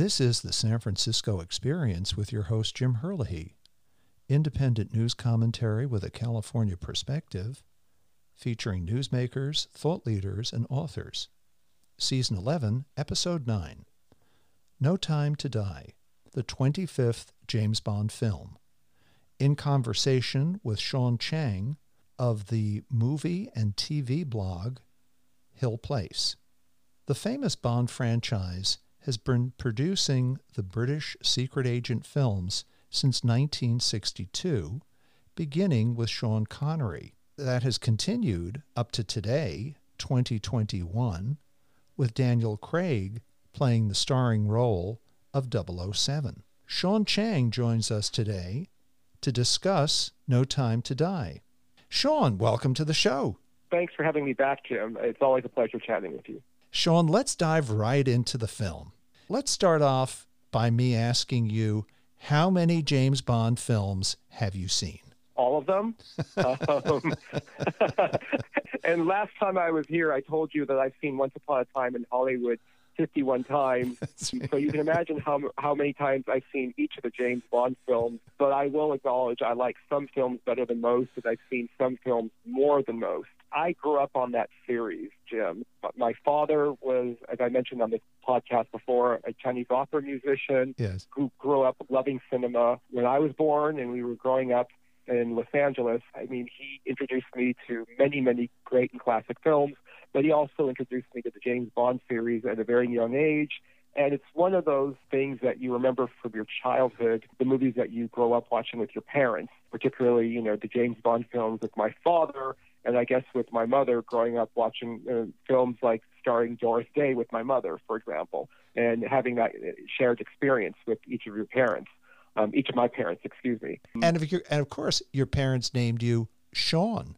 This is the San Francisco Experience with your host, Jim Herlihy. Independent news commentary with a California perspective, featuring newsmakers, thought leaders, and authors. Season 11, Episode 9 No Time to Die, the 25th James Bond film. In conversation with Shaun Chang of the movie and TV blog Hill Place. The famous Bond franchise has been producing the British secret agent films since 1962, beginning with Sean Connery. That has continued up to today, 2021, with Daniel Craig playing the starring role of 007. Shaun Chang joins us today to discuss No Time to Die. Shaun, welcome to the show. Thanks for having me back, Jim. It's always a pleasure chatting with you. Shaun, let's dive right into the film. Let's start off by me asking you how many James Bond films have you seen? All of them. um, and last time I was here, I told you that I've seen Once Upon a Time in Hollywood 51 times. so you can imagine how how many times I've seen each of the James Bond films. But I will acknowledge I like some films better than most, and I've seen some films more than most. I grew up on that series, Jim. My father was, as I mentioned on this podcast before, a Chinese opera musician yes. who grew up loving cinema. When I was born and we were growing up in Los Angeles, I mean, he introduced me to many, many great and classic films, but he also introduced me to the James Bond series at a very young age. And it's one of those things that you remember from your childhood, the movies that you grow up watching with your parents, particularly, you know, the James Bond films with my father and I guess with my mother growing up watching uh, films like starring Doris Day with my mother, for example, and having that uh, shared experience with each of your parents, um, each of my parents, excuse me. And of your, and of course, your parents named you Shaun,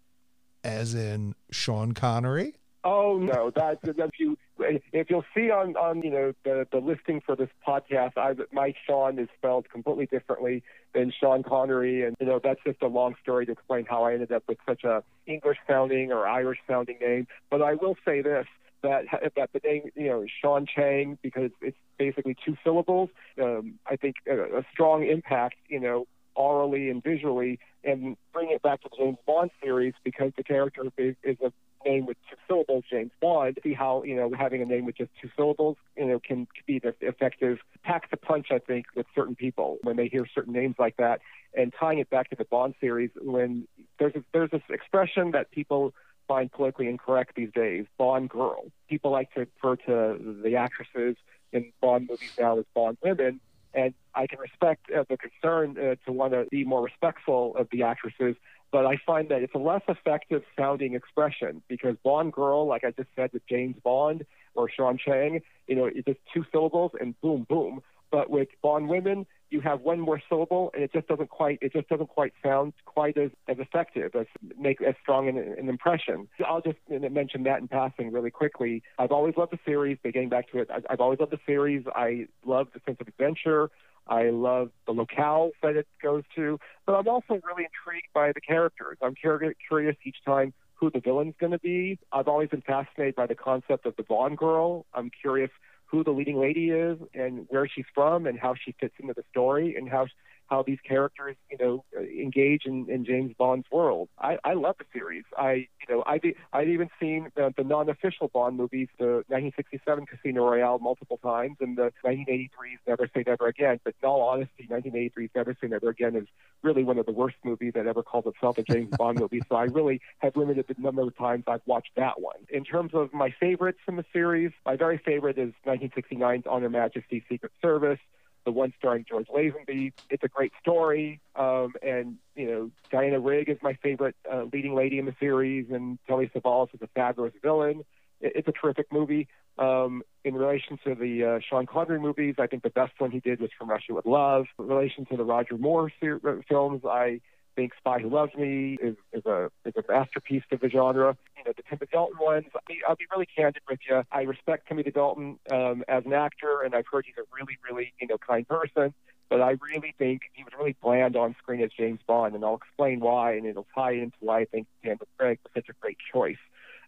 as in Sean Connery. Oh no, that if you if you'll see on on you know the the listing for this podcast, I my Shaun is spelled completely differently than Sean Connery, and you know that's just a long story to explain how I ended up with such a English sounding or Irish sounding name. But I will say this that that the name you know Shaun Chang because it's basically two syllables. Um, I think a, a strong impact you know orally and visually, and bring it back to the James Bond series because the character is, is a name with two syllables, James Bond. See how you know having a name with just two syllables, you know, can be the effective packs a punch. I think with certain people when they hear certain names like that, and tying it back to the Bond series when there's a, there's this expression that people find politically incorrect these days, Bond girl. People like to refer to the actresses in Bond movies now as Bond women. And I can respect uh, the concern uh, to want to be more respectful of the actresses, but I find that it's a less effective sounding expression because Bond girl, like I just said with James Bond or Shaun Chang, you know, it's just two syllables and boom, boom. But with Bond women, you have one more syllable, and it just doesn't quite it just doesn't quite sound quite as, as effective as make as strong an, an impression. I'll just mention that in passing really quickly. I've always loved the series. But getting back to it, I've always loved the series. I love the sense of adventure. I love the locales that it goes to, but I'm also really intrigued by the characters. I'm curious each time who the villain's going to be. I've always been fascinated by the concept of the Bond girl. I'm curious who the leading lady is and where she's from and how she fits into the story and how how these characters, you know, engage in, in James Bond's world. I, I love the series. I, you know, I've, I've even seen the, the non-official Bond movies, the 1967 Casino Royale multiple times, and the 1983's Never Say Never Again. But in all honesty, 1983's Never Say Never Again is really one of the worst movies that ever called itself a James Bond movie. So I really have limited the number of times I've watched that one. In terms of my favorites from the series, my very favorite is 1969's On Her Majesty's Secret Service the one starring George Lazenby. It's a great story, um, and you know Diana Rigg is my favorite uh, leading lady in the series, and Telly Savalas is a fabulous villain. It, it's a terrific movie. Um, in relation to the uh, Sean Connery movies, I think the best one he did was From Russia with Love. In relation to the Roger Moore ser- uh, films, I think Spy Who Loves Me is, is a is a masterpiece of the genre. You know, the Timothy Dalton ones. I'll be, I'll be really candid with you. I respect Timothy Dalton um, as an actor, and I've heard he's a really, really you know kind person. But I really think he was really bland on screen as James Bond, and I'll explain why, and it'll tie into why I think Daniel Craig was such a great choice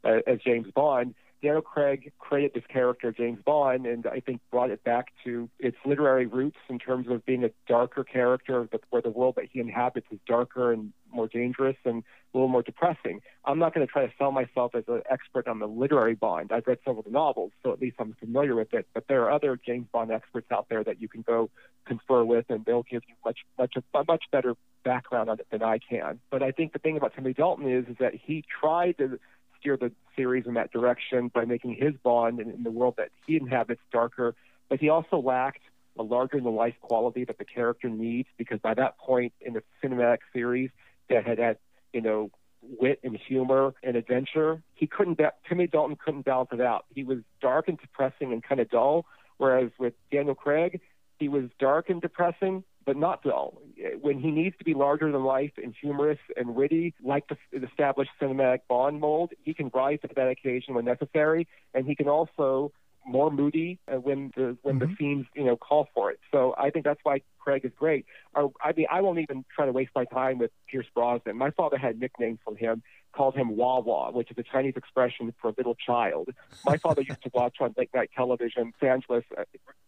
uh, as James Bond. Daniel Craig created this character, James Bond, and I think brought it back to its literary roots in terms of being a darker character, where the world that he inhabits is darker and more dangerous and a little more depressing. I'm not going to try to sell myself as an expert on the literary Bond. I've read some of the novels, so at least I'm familiar with it. But there are other James Bond experts out there that you can go confer with, and they'll give you much, much, a much better background on it than I can. But I think the thing about Timothy Dalton is, is that he tried to steer the series in that direction by making his Bond in, in the world that he inhabits darker, but he also lacked a larger than life quality that the character needs because by that point in the cinematic series that had had, you know, wit and humor and adventure, he couldn't, ba- Timmy Dalton couldn't balance it out. He was dark and depressing and kind of dull, whereas with Daniel Craig, he was dark and depressing, but not dull. When he needs to be larger than life and humorous and witty, like the, the established cinematic Bond mold, he can rise to that occasion when necessary, and he can also more moody uh, when the when mm-hmm. the scenes you know call for it. So I think that's why Craig is great. Or, I mean, I won't even try to waste my time with Pierce Brosnan. My father had nicknames for him, called him Wawa, which is a Chinese expression for a little child. My father used to watch on late night television, Angeles, uh,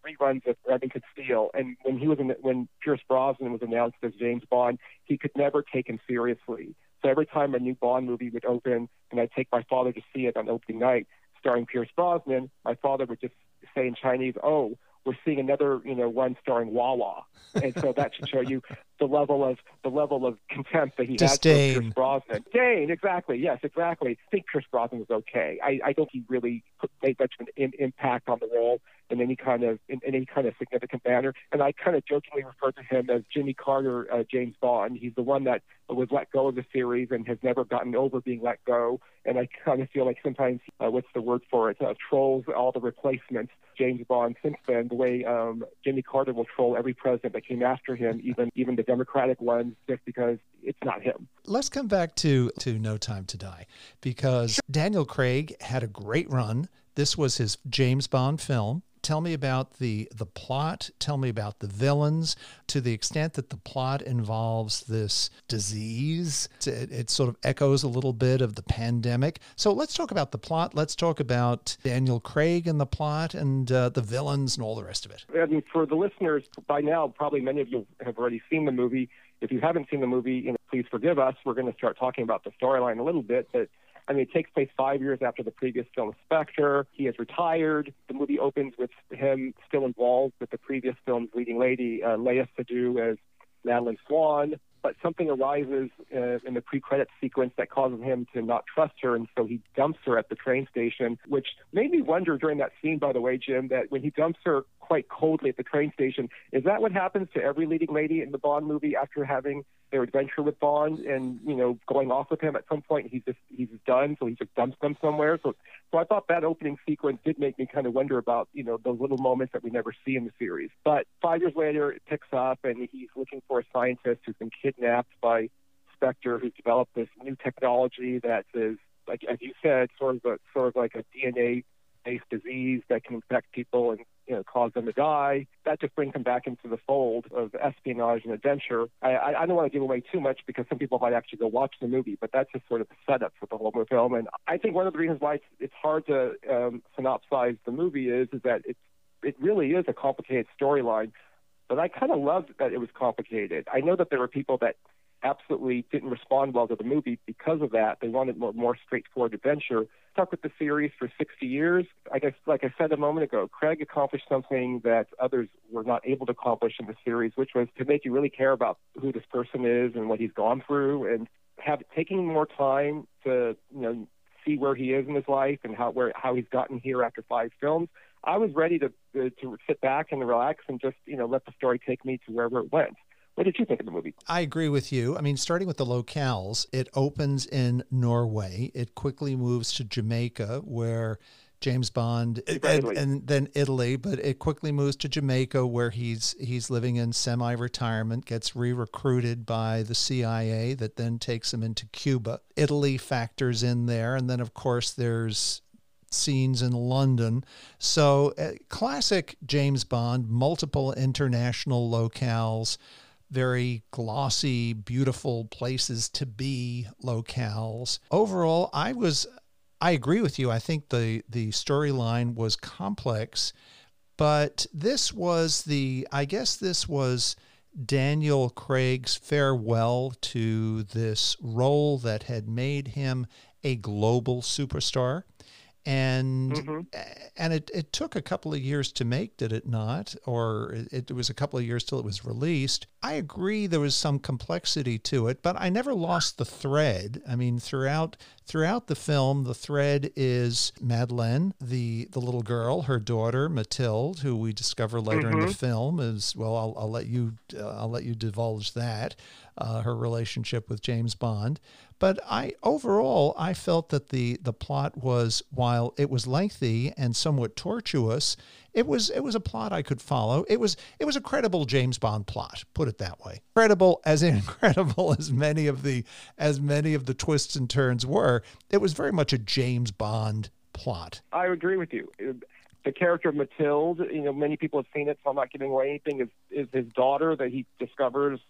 reruns of Remington Steele, and when he was in, when Pierce Brosnan was announced as James Bond, he could never take him seriously. So every time a new Bond movie would open, and I'd take my father to see it on opening night, starring Pierce Brosnan, my father would just say in Chinese, "Oh, we're seeing another, you know, one starring Wawa," and so that should show you the level of the level of contempt that he Disdain. had for Pierce Brosnan. Disdain, exactly. Yes, exactly. I think Pierce Brosnan was okay. I, I don't think he really put, made much of an in, impact on the role in any kind of in, in, any kind of significant manner. And I kind of jokingly refer to him as Jimmy Carter, uh, James Bond. He's the one that was let go of the series and has never gotten over being let go. And I kind of feel like sometimes, uh, what's the word for it, uh, trolls all the replacements. James Bond since then, the way um, Jimmy Carter will troll every president that came after him, even even the Democratic ones, just because it's not him. Let's come back to to No Time to Die because Daniel Craig had a great run. This was his James Bond film tell me about the the plot. Tell me about the villains. To the extent that the plot involves this disease it, it, sort of echoes a little bit of the pandemic. So let's talk about the plot. Let's talk about daniel craig and the plot and uh, the villains and all the rest of it. Mean for the listeners by now probably many of you have already seen the movie. If you haven't seen the movie you know, please forgive us. We're going to start talking about the storyline a little bit but I mean, it takes place five years after the previous film Spectre. He has retired. The movie opens with him still involved with the previous film's leading lady, uh, Léa Seydoux, as Madeleine Swann. But something arises uh, in the pre-credit sequence that causes him to not trust her, and so he dumps her at the train station, which made me wonder during that scene, by the way, Jim, that when he dumps her quite coldly at the train station, is that what happens to every leading lady in the Bond movie after having their adventure with Bond and you know going off with him at some point. He's just he's done so he just dumps them somewhere. So so I thought that opening sequence did make me kind of wonder about you know those little moments that we never see in the series. But five years later it picks up and he's looking for a scientist who's been kidnapped by Spectre who's developed this new technology that is like as you said sort of a sort of like a DNA based disease that can infect people and you know, cause them to die. That just brings them back into the fold of espionage and adventure. I, I, I don't want to give away too much because some people might actually go watch the movie, but that's just sort of the setup for the whole film. And I think one of the reasons why it's, it's hard to um, synopsize the movie is is that it's it really is a complicated storyline. But I kind of loved that it was complicated. I know that there were people that absolutely didn't respond well to the movie because of that. They wanted more, more straightforward adventure. Stuck with the series for 60 years. I guess, like I said a moment ago, Craig accomplished something that others were not able to accomplish in the series, which was to make you really care about who this person is and what he's gone through, and have taking more time to you know see where he is in his life and how where how he's gotten here after five films. I was ready to to sit back and relax and just you know let the story take me to wherever it went. What did you think of the movie? I agree with you. I mean, starting with the locales, it opens in Norway. It quickly moves to Jamaica, where James Bond, and, and, then Italy, but it quickly moves to Jamaica, where he's he's living in semi-retirement, gets re-recruited by the CIA, that then takes him into Cuba. Italy factors in there, and then of course there's scenes in London. So, uh, classic James Bond, multiple international locales very glossy, beautiful places to be locales. Overall, I was I agree with you. I think the the storyline was complex, but this was the I guess this was Daniel Craig's farewell to this role that had made him a global superstar and mm-hmm. and it, it took a couple of years to make did it not or it, it, was a couple of years till it was released i agree there was some complexity to it but i never lost the thread i mean throughout throughout the film the thread is madeleine the the little girl her daughter mathilde who we discover later mm-hmm. in the mm-hmm. film is well i'll, I'll let you uh, i'll let you divulge that uh, her relationship with james bond but I overall I felt that the the plot was while it was lengthy and somewhat tortuous, it was it was a plot I could follow. It was it was a credible James Bond plot, put it that way. Credible as incredible as many of the as many of the twists and turns were. It was very much a James Bond plot. I agree with you. The character of Mathilde, you know, many people have seen it, so I'm not giving away anything. Is is his daughter that he discovers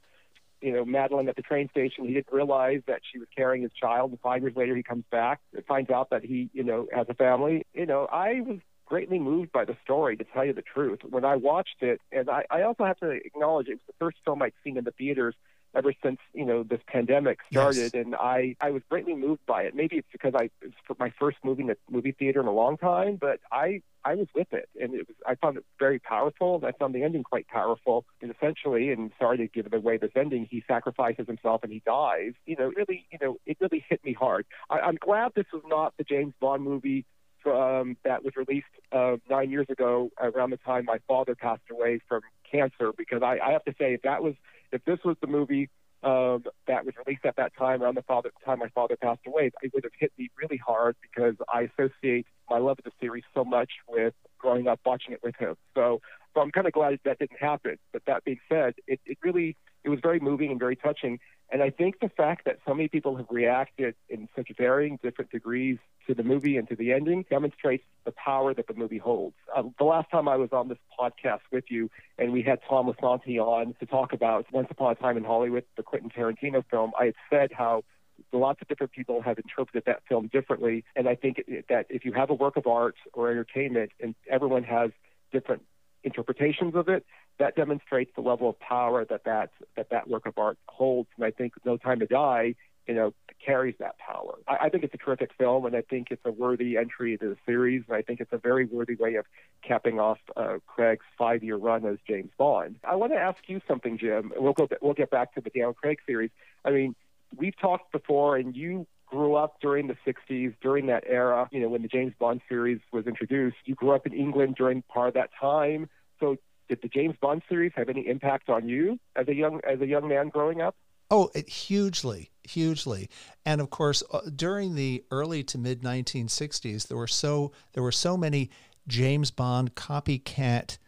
you know, Madeleine at the train station. He didn't realize that she was carrying his child. And five years later, he comes back and finds out that he, you know, has a family. You know, I was greatly moved by the story, to tell you the truth. When I watched it, and I, I also have to acknowledge it was the first film I'd seen in the theaters ever since you know this pandemic started, yes. and I I was greatly moved by it. Maybe it's because I it's my first movie in a movie theater in a long time, but I I was with it, and it was I found it very powerful. I found the ending quite powerful. And essentially, and sorry to give away this ending, he sacrifices himself and he dies. You know, really, you know, it really hit me hard. I, I'm glad this was not the James Bond movie um, that was released uh, nine years ago, around the time my father passed away from cancer. Because I, I have to say, if that was if this was the movie um, that was released at that time, around the father, time my father passed away, it would have hit me really hard because I associate my love of the series so much with growing up watching it with him. So, so I'm kind of glad that didn't happen. But that being said, it, it really it was very moving and very touching. And I think the fact that so many people have reacted in such varying different degrees to the movie and to the ending demonstrates the power that the movie holds. Uh, the last time I was on this podcast with you, and we had Tom Lisanti on to talk about Once Upon a Time in Hollywood, the Quentin Tarantino film, I had said how lots of different people have interpreted that film differently. And I think that if you have a work of art or entertainment, and everyone has different interpretations of it, that demonstrates the level of power that that that, that work of art holds. And I think No Time to Die, you know, carries that power. I, I think it's a terrific film, and I think it's a worthy entry into the series. And I think it's a very worthy way of capping off uh, Craig's five-year run as James Bond. I want to ask you something, Jim. We'll go. We'll get back to the Daniel Craig series. I mean, we've talked before, and you grew up during the 60s, during that era, you know, when the James Bond series was introduced. You grew up in England during part of that time. So did the James Bond series have any impact on you as a young as a young man growing up? Oh, it, hugely, hugely, and of course, uh, during the early to mid 1960s, there were so there were so many James Bond copycat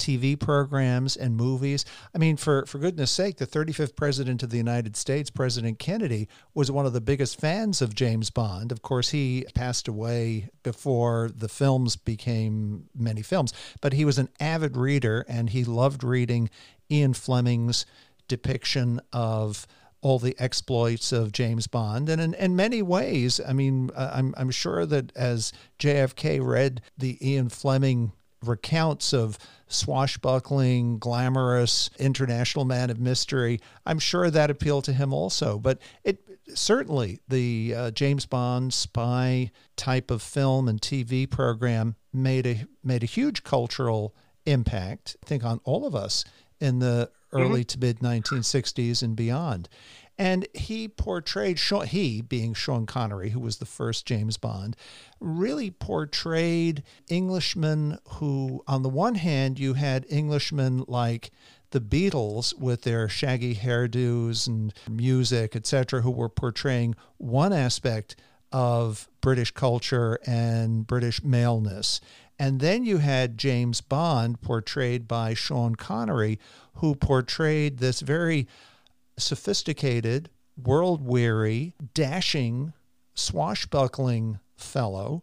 TV programs and movies. I mean, for, for goodness sake, the 35th President of the United States, President Kennedy, was one of the biggest fans of James Bond. Of course, he passed away before the films became many films, but he was an avid reader and he loved reading Ian Fleming's depiction of all the exploits of James Bond. And in, in many ways, I mean, I'm, I'm sure that as JFK read the Ian Fleming recounts of swashbuckling, glamorous international man of mystery. I'm sure that appealed to him also. But it certainly the uh, James Bond spy type of film and TV program made a made a huge cultural impact. I think on all of us in the early mm-hmm. to mid 1960s and beyond. And he portrayed, he being Sean Connery, who was the first James Bond, really portrayed Englishmen who, on the one hand, you had Englishmen like the Beatles with their shaggy hairdos and music, etc., who were portraying one aspect of British culture and British maleness. And then you had James Bond portrayed by Sean Connery, who portrayed this very sophisticated, world weary, dashing, swashbuckling fellow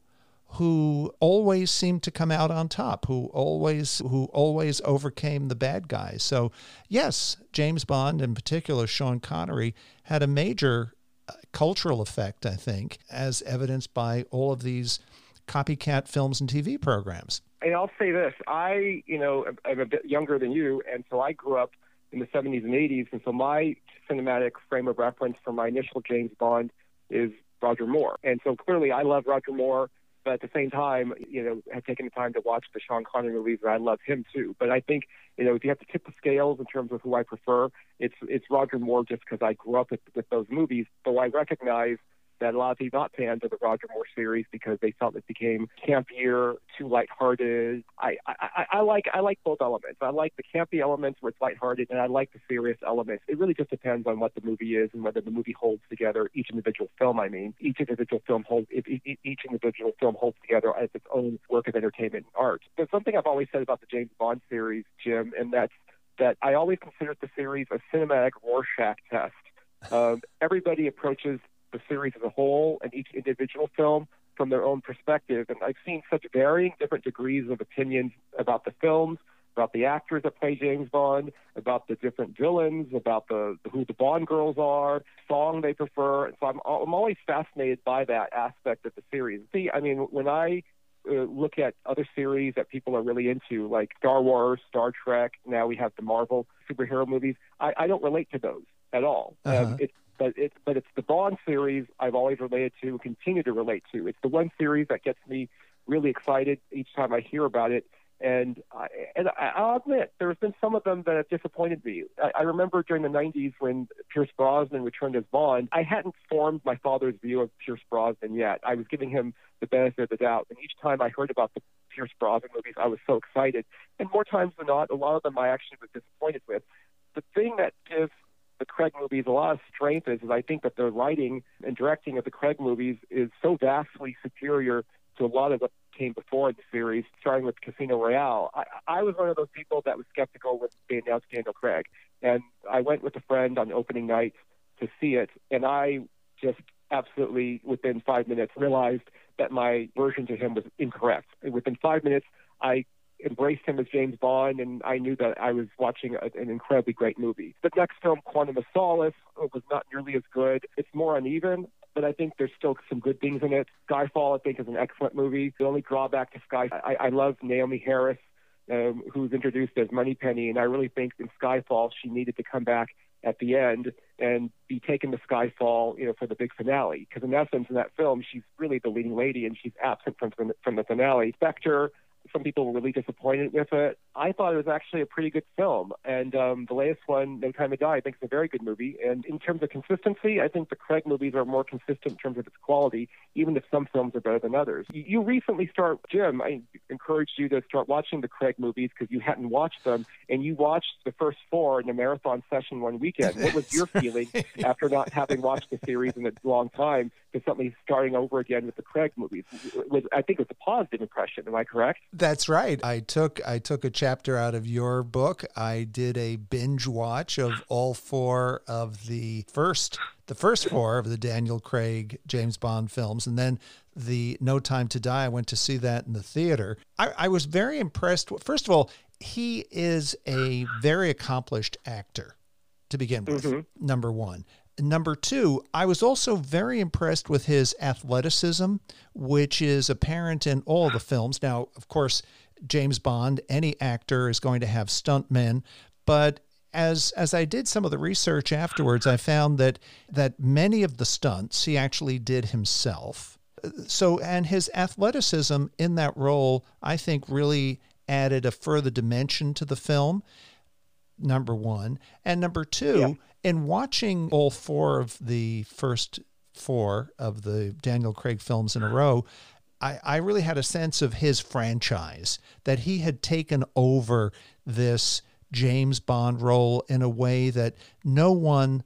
who always seemed to come out on top, who always who always overcame the bad guys. So, yes, James Bond in particular, Sean Connery had a major uh, cultural effect, I think, as evidenced by all of these copycat films and TV programs. And I'll say this I, you know, I'm a bit younger than you, and so I grew up in the 70s and 80s, and so my cinematic frame of reference for my initial James Bond is Roger Moore. And so clearly I love Roger Moore but at the same time, you know, have taken the time to watch the Sean Connery movies, and I love him too. But I think, you know, if you have to tip the scales in terms of who I prefer, it's it's Roger Moore just because I grew up with, with those movies. Though I recognize that a lot of people not fans of the Roger Moore series because they felt it became campier, too lighthearted. I, I, I like I like both elements. I like the campy elements where it's lighthearted, and I like the serious elements. It really just depends on what the movie is and whether the movie holds together each individual film. I mean, each individual film holds if each individual film holds together as its own work of entertainment and art. There's something I've always said about the James Bond series, Jim, and that's that I always considered the series a cinematic Rorschach test. Um, everybody approaches the series as a whole and each individual film from their own perspective. And I've seen such varying different degrees of opinions about the films, about the actors that play James Bond, about the different villains, about the who the Bond girls are, song they prefer. And so I'm I'm always fascinated by that aspect of the series. See, I mean, when I uh, look at other series that people are really into, like Star Wars, Star Trek. Now we have the Marvel superhero movies. I, I don't relate to those at all. Uh-huh. Um, it's but it's but it's the Bond series I've always related to continue to relate to. It's the one series that gets me really excited each time I hear about it. And I, and I'll admit there's been some of them that have disappointed me. I, I remember during the 90s when Pierce Brosnan returned as Bond, I hadn't formed my father's view of Pierce Brosnan yet. I was giving him the benefit of the doubt, and each time I heard about the Pierce Brosnan movies, I was so excited. And more times than not, a lot of them I actually was disappointed with. The thing that gives Craig movies a lot of strength is, is I think that the writing and directing of the Craig movies is so vastly superior to a lot of what came before the series, starting with Casino Royale. I, I was one of those people that was skeptical when they announced Daniel Craig, and I went with a friend on opening night to see it, and I just absolutely within five minutes realized that my version to him was incorrect. Within five minutes, I embraced him as James Bond, and I knew that I was watching a, an incredibly great movie. The next film, Quantum of Solace, was not nearly as good. It's more uneven, but I think there's still some good things in it. Skyfall, I think, is an excellent movie. The only drawback to Sky, I, I love Naomie Harris, um, who's introduced as Moneypenny, and I really think in Skyfall she needed to come back at the end and be taken to Skyfall, you know, for the big finale. Because in essence, in that film, she's really the leading lady, and she's absent from from the finale. Spectre, some people were really disappointed with it. I thought it was actually a pretty good film. And um, the latest one, No Time to Die, I think is a very good movie. And in terms of consistency, I think the Craig movies are more consistent in terms of its quality, even if some films are better than others. You, you recently start, Jim, I encouraged you to start watching the Craig movies because you hadn't watched them, and you watched the first four in a marathon session one weekend. What was your feeling after not having watched the series in a long time to suddenly starting over again with the Craig movies? I think it was a positive impression. Am I correct? That's right. I took I took a chapter out of your book. I did a binge watch of all four of the first the first four of the Daniel Craig James Bond films, and then the No Time to Die. I went to see that in the theater. I, I was very impressed. First of all, he is a very accomplished actor to begin with. Mm-hmm. Number one. Number two, I was also very impressed with his athleticism, which is apparent in all the films. Now, of course, James Bond, any actor is going to have stuntmen, but as as I did some of the research afterwards, I found that that many of the stunts he actually did himself. So, and his athleticism in that role, I think, really added a further dimension to the film. Number one, and number two, in watching all four of the first four of the Daniel Craig films in a row, I, I really had a sense of his franchise, that he had taken over this James Bond role in a way that no one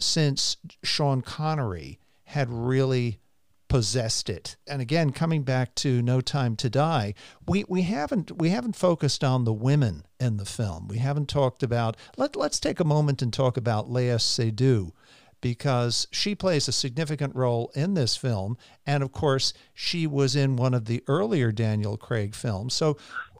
since Sean Connery had really possessed it. And again, coming back to No Time to Die, we, we haven't we haven't focused on the women in the film. We haven't talked about let let's take a moment and talk about Léa Seydoux because she plays a significant role in this film and of course she was in one of the earlier Daniel Craig films. So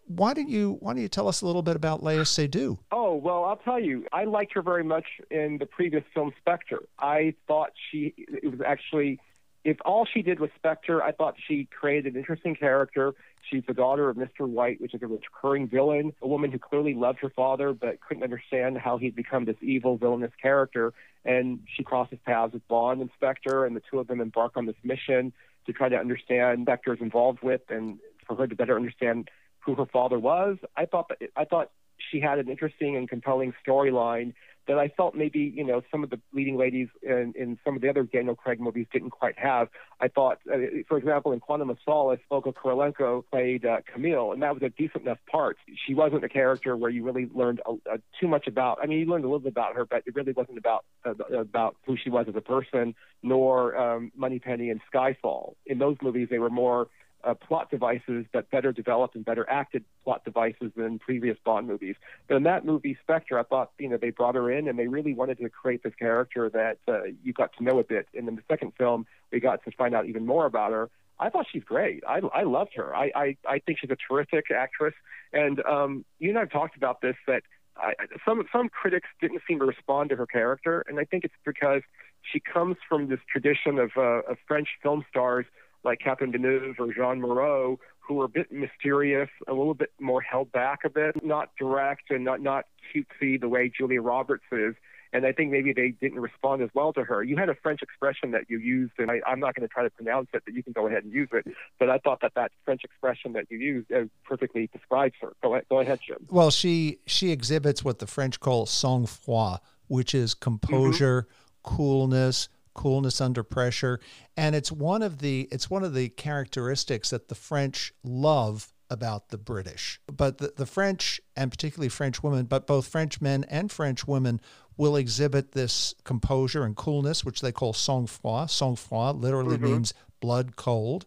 why don't you why don't you tell us a little bit about Léa Seydoux? Oh well, I'll tell you. I liked her very much in the previous film Spectre. I thought she it was actually if all she did was Spectre, I thought she created an interesting character. She's the daughter of Mr. White, which is a recurring villain, a woman who clearly loved her father but couldn't understand how he'd become this evil, villainous character. And she crosses paths with Bond and Spectre, and the two of them embark on this mission to try to understand Spectre's involved with and for her to better understand who her father was. I thought that I thought she had an interesting and compelling storyline that I felt maybe you know some of the leading ladies in, in some of the other Daniel Craig movies didn't quite have. I thought, uh, for example, in Quantum of Solace, Olga Kurylenko played uh, Camille, and that was a decent enough part. She wasn't a character where you really learned uh, uh, too much about. I mean, you learned a little bit about her, but it really wasn't about uh, about who she was as a person, nor um, Moneypenny and Skyfall. In those movies, they were more uh, plot devices, but better developed and better acted plot devices than previous Bond movies. But in that movie, Spectre, I thought you know they brought her in and they really wanted to create this character that uh, you got to know a bit. And in the second film, we got to find out even more about her. I thought she's great. I, I loved her. I, I, I think she's a terrific actress. And um, you and I have talked about this that I, some some critics didn't seem to respond to her character, and I think it's because she comes from this tradition of, uh, of French film stars like Catherine Deneuve or Jeanne Moreau, who are a bit mysterious, a little bit more held back a bit, not direct and not not cutesy the way Julia Roberts is. And I think maybe they didn't respond as well to her. You had a French expression that you used, and I, I'm not going to try to pronounce it, but you can go ahead and use it. But I thought that that French expression that you used uh, perfectly describes her. Go ahead, go ahead, Jim. Well, she she exhibits what the French call sang-froid, which is composure, mm-hmm. coolness, coolness under pressure. And it's one of the it's one of the characteristics that the french love about the british. But the, the french and particularly french women but both french men and french women will exhibit this composure and coolness which they call sang-froid. Sang-froid literally mm-hmm. means blood cold.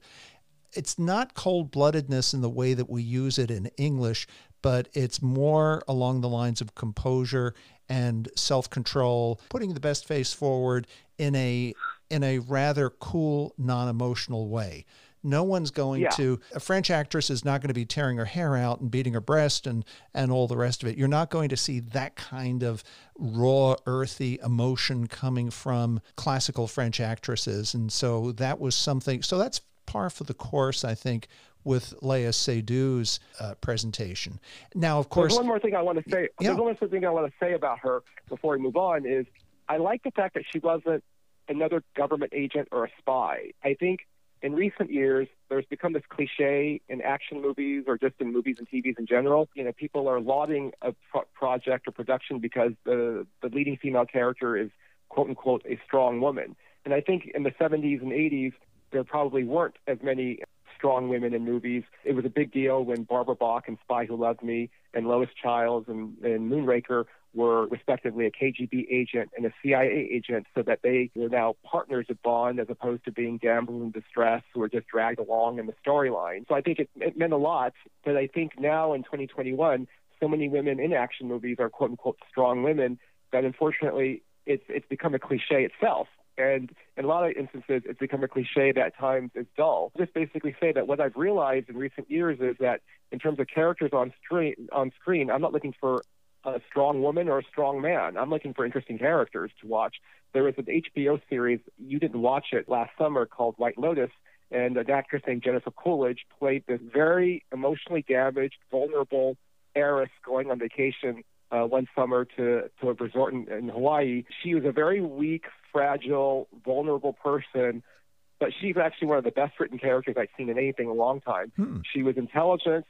It's not cold-bloodedness in the way that we use it in english but it's more along the lines of composure and self-control putting the best face forward in a in a rather cool, non-emotional way. No one's going yeah. to a French actress is not going to be tearing her hair out and beating her breast and and all the rest of it. You're not going to see that kind of raw, earthy emotion coming from classical French actresses. And so that was something so that's par for the course, I think, with Léa Seydoux's uh, presentation. Now, of course, there's one more thing I want to say. Yeah. There's one more thing I want to say about her before we move on is I like the fact that she wasn't another government agent or a spy. I think in recent years, there's become this cliche in action movies or just in movies and TVs in general. You know, people are lauding a pro- project or production because the, the leading female character is quote unquote a strong woman. And I think in the 70s and 80s, there probably weren't as many strong women in movies. It was a big deal when Barbara Bach and Spy Who Loved Me and Lois Chiles and, and Moonraker were respectively a KGB agent and a CIA agent, so that they were now partners of Bond as opposed to being damsels in distress who were just dragged along in the storyline. So I think it, it meant a lot. But I think now in 2021, so many women in action movies are quote unquote strong women that unfortunately it's it's become a cliche itself. And in a lot of instances, it's become a cliche that at times is dull. Just basically say that what I've realized in recent years is that in terms of characters on screen, on screen, I'm not looking for a strong woman or a strong man. I'm looking for interesting characters to watch. There was an HBO series, you didn't watch it last summer, called White Lotus, and an actress named Jennifer Coolidge played this very emotionally damaged, vulnerable heiress going on vacation uh, one summer to, to a resort in, in Hawaii. She was a very weak, fragile, vulnerable person but she's actually one of the best written characters I've seen in anything in a long time. Hmm. She was intelligent,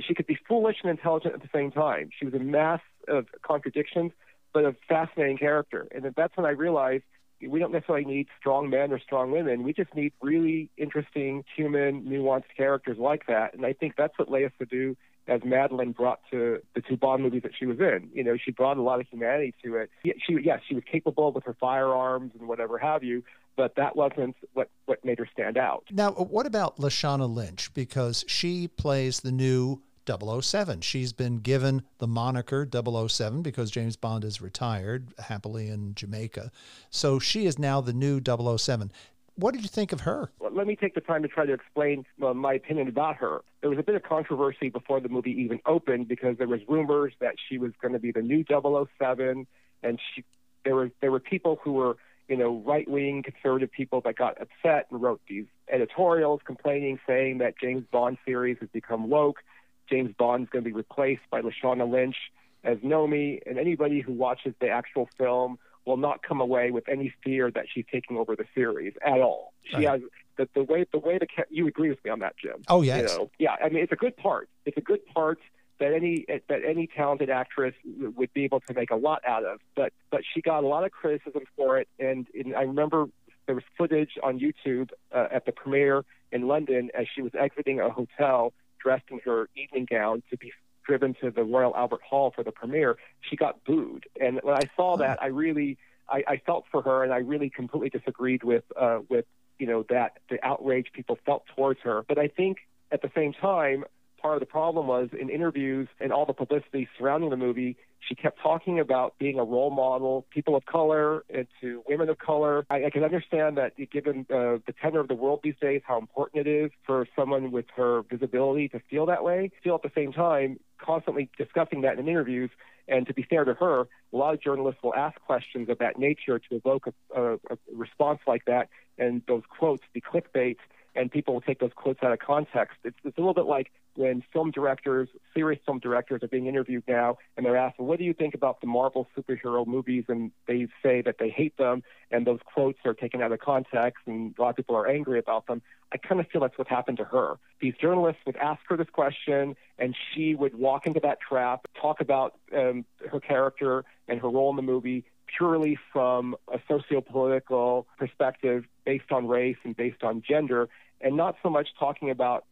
she could be foolish and intelligent at the same time. She was a mass of contradictions, but a fascinating character. And that's when I realized we don't necessarily need strong men or strong women. We just need really interesting, human, nuanced characters like that. And I think that's what Léa Seydoux as Madeleine brought to the two Bond movies that she was in. You know, she brought a lot of humanity to it. She, yes, she was capable with her firearms and whatever have you, but that wasn't what, what made her stand out. Now, what about Lashana Lynch? Because she plays the new 007. She's been given the moniker 007 because James Bond is retired happily in Jamaica. So she is now the new 007. What did you think of her? Let me take the time to try to explain uh, my opinion about her. There was a bit of controversy before the movie even opened because there was rumors that she was going to be the new 007, and she there were there were people who were you know right wing conservative people that got upset and wrote these editorials complaining, saying that James Bond series has become woke. James Bond's going to be replaced by Lashana Lynch as Nomi, and anybody who watches the actual film will not come away with any fear that she's taking over the series at all. She right. has the, the way the way the you agree with me on that, Jim. Oh yes, you know, yeah. I mean, it's a good part. It's a good part that any that any talented actress would be able to make a lot out of. But but she got a lot of criticism for it, and, and I remember there was footage on YouTube uh, at the premiere in London as she was exiting a hotel dressed in her evening gown to be driven to the Royal Albert Hall for the premiere, she got booed. And when I saw that, I really I, I felt for her, and I really completely disagreed with uh, with you know that the outrage people felt towards her. But I think at the same time, part of the problem was in interviews and all the publicity surrounding the movie, she kept talking about being a role model, people of color, and to women of color. I, I can understand that given uh, the tenor of the world these days, how important it is for someone with her visibility to feel that way. Still, at the same time, constantly discussing that in interviews. And to be fair to her, a lot of journalists will ask questions of that nature to evoke a, a, a response like that, and those quotes be clickbait and people will take those quotes out of context. It's, it's a little bit like when film directors, serious film directors, are being interviewed now, and they're asked, well, "What do you think about the Marvel superhero movies?" and they say that they hate them, and those quotes are taken out of context, and a lot of people are angry about them. I kind of feel that's what happened to her. These journalists would ask her this question, and she would walk into that trap, talk about um, her character and her role in the movie purely from a socio-political perspective based on race and based on gender, and not so much talking about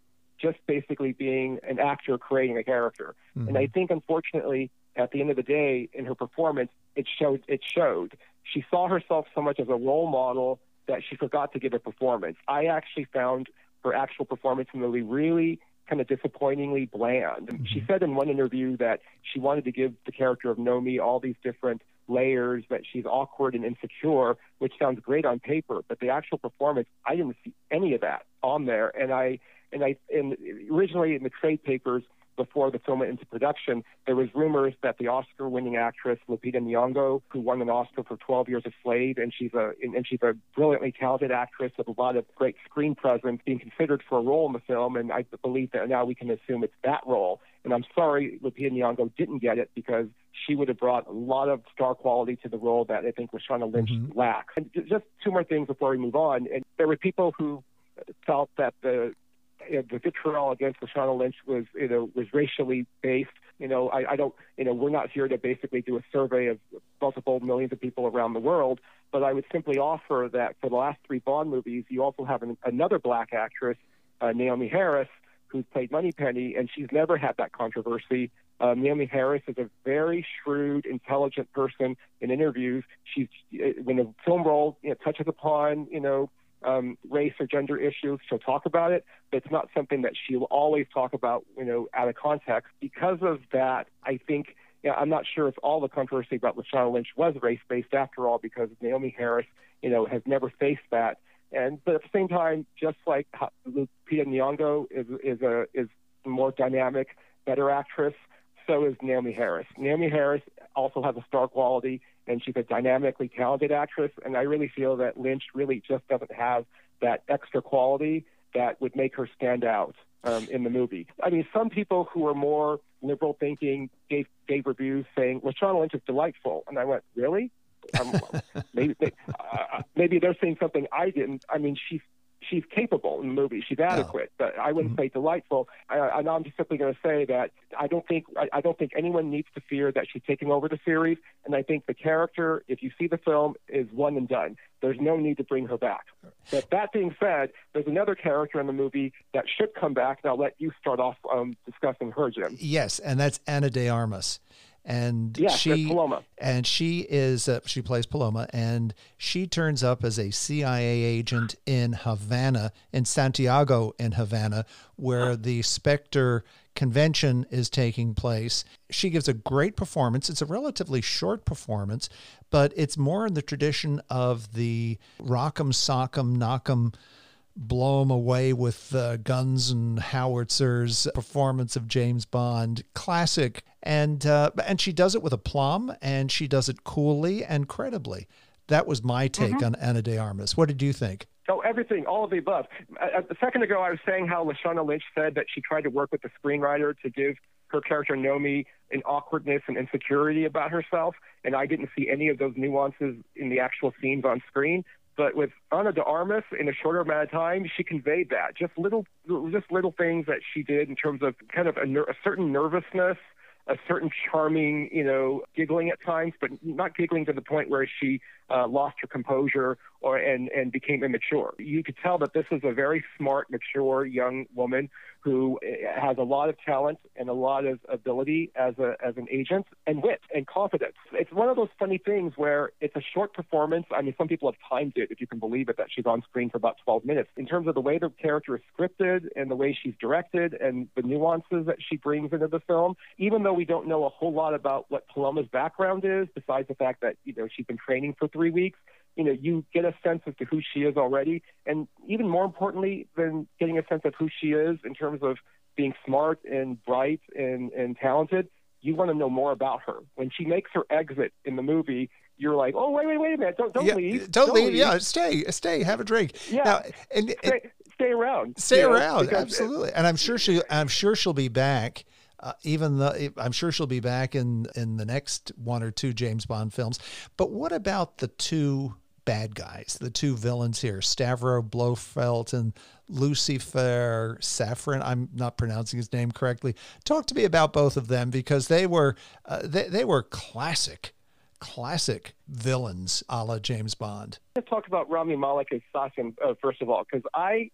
just basically being an actor creating a character. Mm-hmm. And I think, unfortunately, at the end of the day, in her performance, it showed. It showed. She saw herself so much as a role model that she forgot to give a performance. I actually found her actual performance in the movie really kind of disappointingly bland. Mm-hmm. She said in one interview that she wanted to give the character of Nomi all these different layers, that she's awkward and insecure, which sounds great on paper, but the actual performance, I didn't see any of that on there. And I and I and originally in the trade papers before the film went into production, there was rumors that the Oscar-winning actress Lupita Nyong'o, who won an Oscar for 12 Years a Slave, and she's a and she's a brilliantly talented actress with a lot of great screen presence, being considered for a role in the film, and I believe that now we can assume it's that role. And I'm sorry Lupita Nyong'o didn't get it because she would have brought a lot of star quality to the role that I think Lashana Lynch mm-hmm. lacks. And just two more things before we move on. And there were people who felt that the the vitriol against Lashana Lynch was, you know, was racially based. You know, I, I don't, you know, we're not here to basically do a survey of multiple millions of people around the world, but I would simply offer that for the last three Bond movies, you also have an, another black actress, uh, Naomie Harris, who's played Moneypenny, and she's never had that controversy. Um, Naomie Harris is a very shrewd, intelligent person in interviews. She's when a film role you know, touches upon, you know, um, race or gender issues, she'll talk about it, but it's not something that she'll always talk about, you know, out of context. Because of that, I think, you know, I'm not sure if all the controversy about Lashana Lynch was race-based after all, because Naomie Harris, you know, has never faced that. And but at the same time, just like Lupita Nyong'o is is a is more dynamic, better actress, so is Naomie Harris. Naomie Harris also has a star quality and she's a dynamically talented actress. And I really feel that Lynch really just doesn't have that extra quality that would make her stand out um, in the movie. I mean, some people who are more liberal thinking gave gave reviews saying Lashana Lynch is delightful, and I went, really? Um, maybe uh, maybe they're saying something I didn't. I mean, she's she's capable in the movie. She's adequate, no. but I wouldn't mm-hmm. say delightful. I, and I'm just simply going to say that I don't think I, I don't think anyone needs to fear that she's taking over the series. And I think the character, if you see the film, is one and done. There's no need to bring her back. But that being said, there's another character in the movie that should come back, and I'll let you start off um, discussing her, Jim. Yes, and that's Ana de Armas and yeah, she Paloma. and she is uh, she plays Paloma, and she turns up as a CIA agent in Havana, in Santiago, in Havana, where the Spectre convention is taking place. She gives a great performance. It's a relatively short performance, but it's more in the tradition of the rock'em sock'em knock'em blow them away with uh, guns and howitzers performance of James Bond, classic. And uh, and she does it with aplomb, and she does it coolly and credibly. That was my take mm-hmm. on Ana de Armas. What did you think? Oh, everything, all of the above. A, a second ago, I was saying how Lashana Lynch said that she tried to work with the screenwriter to give her character Nomi an awkwardness and insecurity about herself, and I didn't see any of those nuances in the actual scenes on screen. But with Ana de Armas, in a shorter amount of time, she conveyed that. Just little, just little things that she did in terms of kind of a, ner- a certain nervousness a certain charming, you know, giggling at times, but not giggling to the point where she uh, lost her composure or and and became immature. You could tell that this is a very smart, mature young woman who eh, has a lot of talent and a lot of ability as a as an agent and wit and confidence. It's one of those funny things where it's a short performance. I mean, some people have timed it, if you can believe it, that she's on screen for about 12 minutes. In terms of the way the character is scripted and the way she's directed and the nuances that she brings into the film, even though we don't know a whole lot about what Paloma's background is, besides the fact that you know she's been training for three weeks you know, you get a sense as to who she is already. And even more importantly than getting a sense of who she is in terms of being smart and bright and, and talented, you want to know more about her. When she makes her exit in the movie, you're like, oh, wait, wait, wait a minute. Don't, don't yeah, leave. Don't, don't leave. leave. Yeah, stay, stay, have a drink. Yeah. Now, and, stay, stay around. Stay around. Know, absolutely. And I'm sure she, I'm sure she'll be back. Uh, even though I'm sure she'll be back in in the next one or two James Bond films. But what about the two bad guys, the two villains here, Stavro Blofeld and Lucifer Safran. I'm not pronouncing his name correctly. Talk to me about both of them because they were uh, they, they were classic, classic villains a la James Bond. Let's talk about Rami Malek as Sassin uh, first of all, because I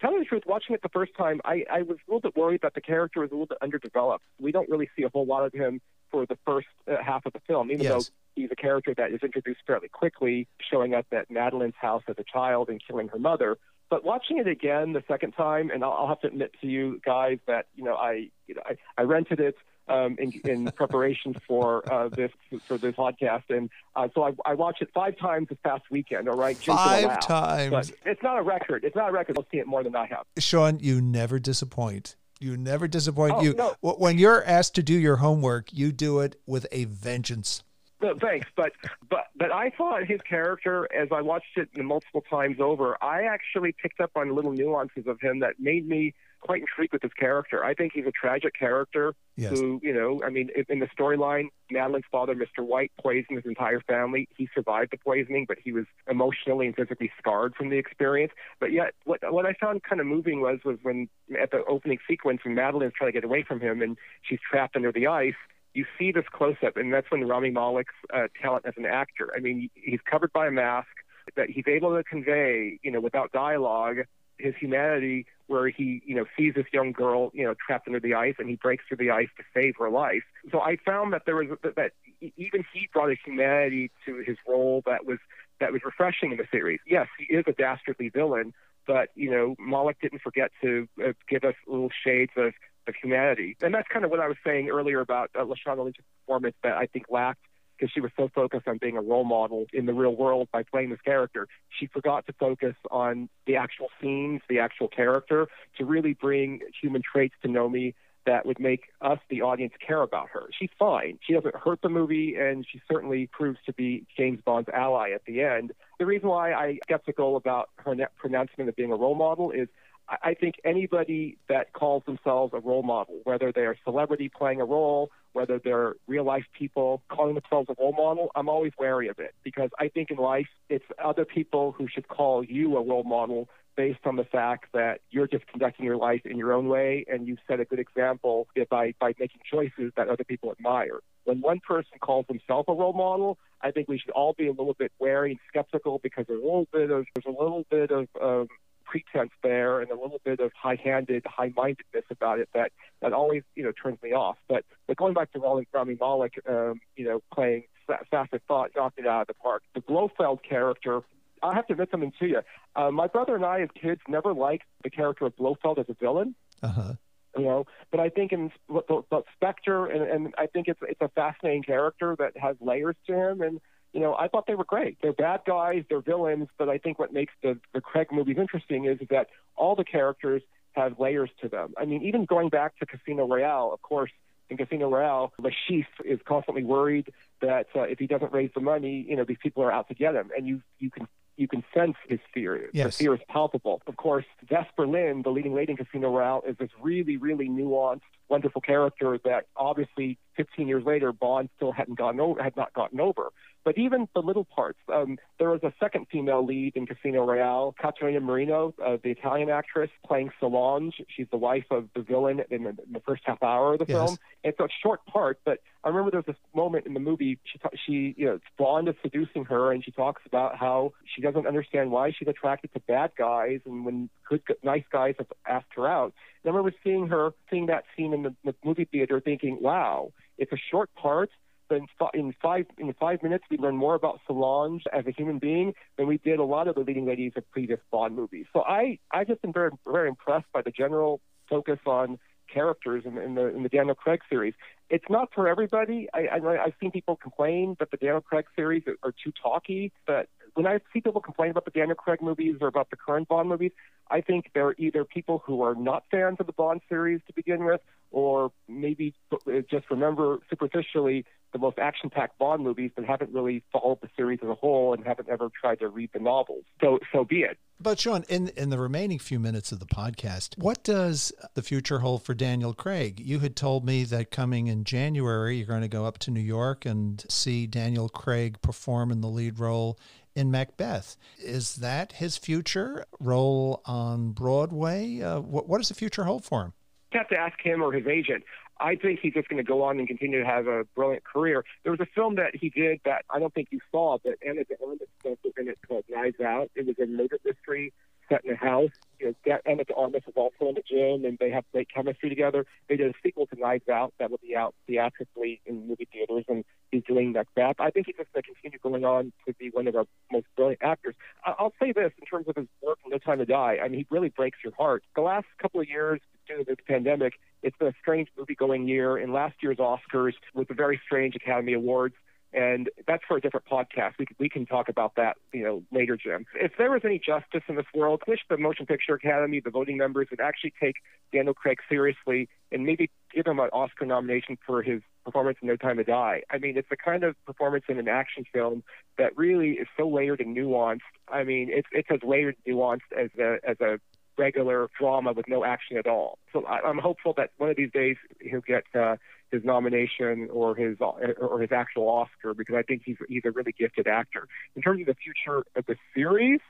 tell you the truth, watching it the first time, I, I was a little bit worried that the character was a little bit underdeveloped. We don't really see a whole lot of him for the first uh, half of the film, even yes. though he's a character that is introduced fairly quickly, showing up at Madeleine's house as a child and killing her mother. But watching it again the second time, and I'll, I'll have to admit to you guys that you know I you know I, I rented it um, in, in preparation for uh, this for this podcast, and uh, so I, I watched it five times this past weekend. All right, five times. But it's not a record. It's not a record. I'll see it more than I have. Shaun, you never disappoint. You never disappoint. Oh, you no. when you're asked to do your homework, you do it with a vengeance. No, thanks, but but but I thought his character, as I watched it multiple times over, I actually picked up on little nuances of him that made me quite intrigued with his character. I think he's a tragic character yes. who, you know, I mean, in the storyline, Madeleine's father, Mr. White, poisoned his entire family. He survived the poisoning, but he was emotionally and physically scarred from the experience. But yet, what what I found kind of moving was was when at the opening sequence, when Madeleine's trying to get away from him and she's trapped under the ice you see this close up, and that's when Rami Malek's uh, talent as an actor. I mean, he's covered by a mask that he's able to convey, you know, without dialogue, his humanity, where he, you know, sees this young girl, you know, trapped under the ice, and he breaks through the ice to save her life. So I found that there was that, even he brought a humanity to his role that was that was refreshing in the series. Yes, he is a dastardly villain, but you know, Malek didn't forget to uh, give us little shades of of humanity. And that's kind of what I was saying earlier about uh, Lashana Lynch's performance that I think lacked because she was so focused on being a role model in the real world by playing this character. She forgot to focus on the actual scenes, the actual character, to really bring human traits to Nomi that would make us, the audience, care about her. She's fine. She doesn't hurt the movie, and she certainly proves to be James Bond's ally at the end. The reason why I'm skeptical about her pronouncement of being a role model is I think anybody that calls themselves a role model, whether they're a celebrity playing a role, whether they're real life people calling themselves a role model, I'm always wary of it because I think in life it's other people who should call you a role model based on the fact that you're just conducting your life in your own way and you set a good example by, by making choices that other people admire. When one person calls himself a role model, I think we should all be a little bit wary and skeptical because there's a little bit of there's a little bit of um, pretense there and a little bit of high-handed, high-mindedness about it that that always you know turns me off. But but going back to Rami, Rami Malek, um, you know, playing Fast Thought, knocked it out of the park. The Blofeld character. I have to admit something to you. Uh, my brother and I, as kids, never liked the character of Blofeld as a villain. Uh-huh. you know. But I think in but Spectre, and, and I think it's it's a fascinating character that has layers to him, and you know, I thought they were great. They're bad guys, they're villains, but I think what makes the the Craig movies interesting is that all the characters have layers to them. I mean, even going back to Casino Royale, of course, in Casino Royale, Le Chiffre is constantly worried that uh, if he doesn't raise the money, you know, these people are out to get him, and you you can you can sense his fear. Yes. The fear is palpable. Of course, Vesper Lynd, the leading lady in Casino Royale, is this really, really nuanced, wonderful character that obviously 15 years later Bond still hadn't gotten over, had not gotten over. But even the little parts, um, there was a second female lead in Casino Royale, Caterina Murino, uh, the Italian actress, playing Solange. She's the wife of the villain in the, in the first half hour of the yes. film. It's a short part, but I remember there was this moment in the movie. She, she, you know, Bond is seducing her, and she talks about how she doesn't understand why she's attracted to bad guys, and when good, nice guys have asked her out. And I remember seeing her, seeing that scene in the, the movie theater, thinking, "Wow, it's a short part." But in five in five minutes, we learn more about Solange as a human being than we did a lot of the leading ladies of previous Bond movies. So I I just been very very impressed by the general focus on characters in, in, the in the Daniel Craig series. It's not for everybody. I, I I've seen people complain that the Daniel Craig series are too talky, but when I see people complain about the Daniel Craig movies or about the current Bond movies, I think they're either people who are not fans of the Bond series to begin with, or maybe just remember superficially the most action-packed Bond movies, but haven't really followed the series as a whole and haven't ever tried to read the novels. So, so be it. But Shaun, in in the remaining few minutes of the podcast, what does the future hold for Daniel Craig? You had told me that coming in January, you're going to go up to New York and see Daniel Craig perform in the lead role in Macbeth. Is that his future role on Broadway? Uh, what, what does the future hold for him? You have to ask him or his agent. I think he's just going to go on and continue to have a brilliant career. There was a film that he did that I don't think you saw, but Ana de Armas was in it called Knives Out. It was a murder mystery set in a house. You know, Ana de Armas is also in the gym, and they have great chemistry together. They did a sequel to Knives Out that will be out theatrically in movie theaters, and he's doing Macbeth. I think he's just going to continue going on to be one of our most brilliant actors. I'll say this in terms of his work No Time to Die. I mean, he really breaks your heart. The last couple of years, due to this pandemic, it's been a strange movie going year. In last year's Oscars, with a very strange Academy Awards, and that's for a different podcast. We we can talk about that, you know, later, Jim. If there was any justice in this world, I wish the Motion Picture Academy, the voting members, would actually take Daniel Craig seriously and maybe give him an Oscar nomination for his performance in No Time to Die. I mean, it's the kind of performance in an action film that really is so layered and nuanced. I mean, it's it's as layered and nuanced as a as a regular drama with no action at all. So I, I'm hopeful that one of these days he'll get uh, his nomination or his or his actual Oscar because I think he's he's a really gifted actor. In terms of the future of the series,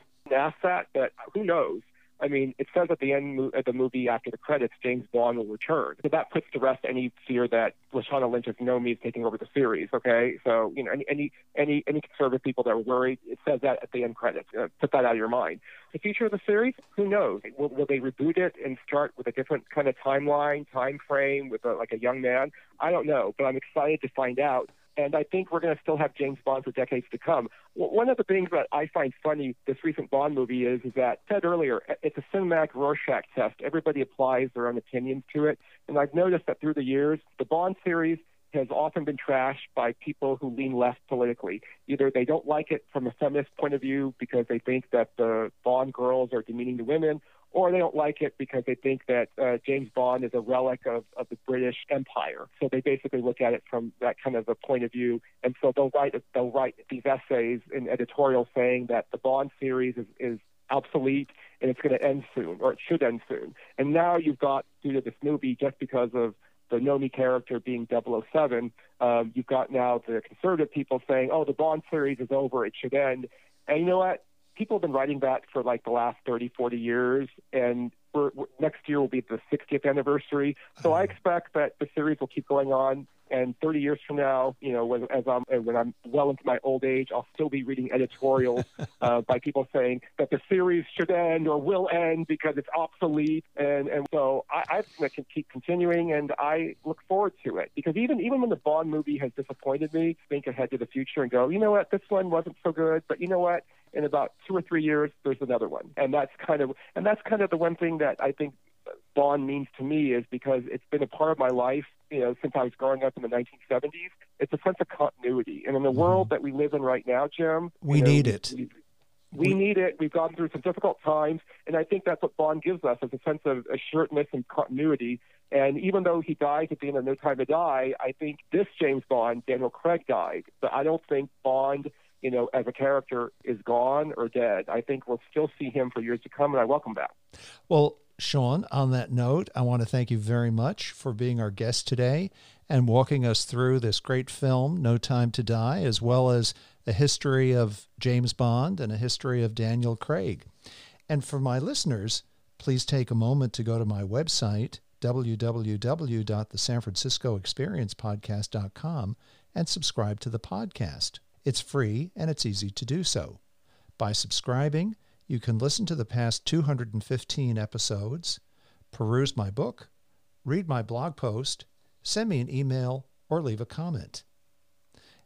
that, but who knows? I mean, it says at the end of the movie after the credits, James Bond will return. So that puts to rest any fear that Lashana Lynch's Nomi is no me taking over the series. Okay, so you know, any any any any conservative people that were worried, it says that at the end credits. Know, put that out of your mind. The future of the series, who knows? Will, will they reboot it and start with a different kind of timeline, time frame, with a, like a young man? I don't know, but I'm excited to find out and I think we're going to still have James Bond for decades to come. One of the things that I find funny this recent Bond movie is, is that I said earlier, it's a cinematic Rorschach test. Everybody applies their own opinions to it, and I've noticed that through the years, the Bond series has often been trashed by people who lean left politically. Either they don't like it from a feminist point of view because they think that the Bond girls are demeaning to women, or they don't like it because they think that uh, James Bond is a relic of, of the British Empire. So they basically look at it from that kind of a point of view, and so they'll write they'll write these essays and editorials saying that the Bond series is, is obsolete and it's going to end soon, or it should end soon. And now you've got due to this movie, just because of the Nomi character being 007, um, you've got now the conservative people saying, "Oh, the Bond series is over; it should end." And you know what? People have been writing that for like the last 30, 40 years, and we're, we're, next year will be the 60th anniversary. So I uh-huh. expect that the series will keep going on and 30 years from now, you know, when, as I'm when I'm well into my old age, I'll still be reading editorials uh, by people saying that the series should end or will end because it's obsolete. And and so I, I'm going to keep continuing, and I look forward to it. Because even even when the Bond movie has disappointed me, think ahead to the future and go, you know what, this one wasn't so good, but you know what, in about two or three years, there's another one, and that's kind of and that's kind of the one thing that I think Bond means to me is because it's been a part of my life, you know, since I was growing up in the 1970s. It's a sense of continuity. And in the mm-hmm. world that we live in right now, Jim, we you know, need it. We, we need it. We've gone through some difficult times, and I think that's what Bond gives us is a sense of assuredness and continuity. And even though he dies at the end of No Time to Die, I think this James Bond, Daniel Craig, died. But I don't think Bond, you know, as a character is gone or dead. I think we'll still see him for years to come, and I welcome that. Well, Shaun, on that note, I want to thank you very much for being our guest today and walking us through this great film, No Time to Die, as well as a history of James Bond and a history of Daniel Craig. And for my listeners, please take a moment to go to my website, www.thesanfranciscoexperiencepodcast.com, and subscribe to the podcast. It's free and it's easy to do so. By subscribing, you can listen to the past 215 episodes, peruse my book, read my blog post, send me an email, or leave a comment.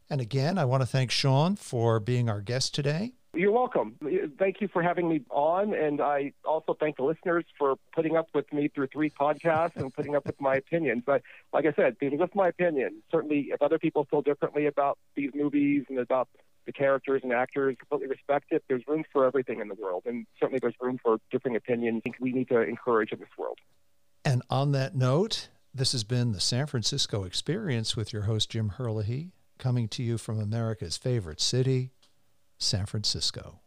And again, I want to thank Shaun for being our guest today. You're welcome. Thank you for having me on. And I also thank the listeners for putting up with me through three podcasts and putting up with my opinions. But like I said, are just my opinion. Certainly, if other people feel differently about these movies and about the characters and actors, completely respect it. There's room for everything in the world. And certainly, there's room for different opinions I think we need to encourage in this world. And on that note, this has been the San Francisco Experience with your host, Jim Herlihy, coming to you from America's favorite city, San Francisco.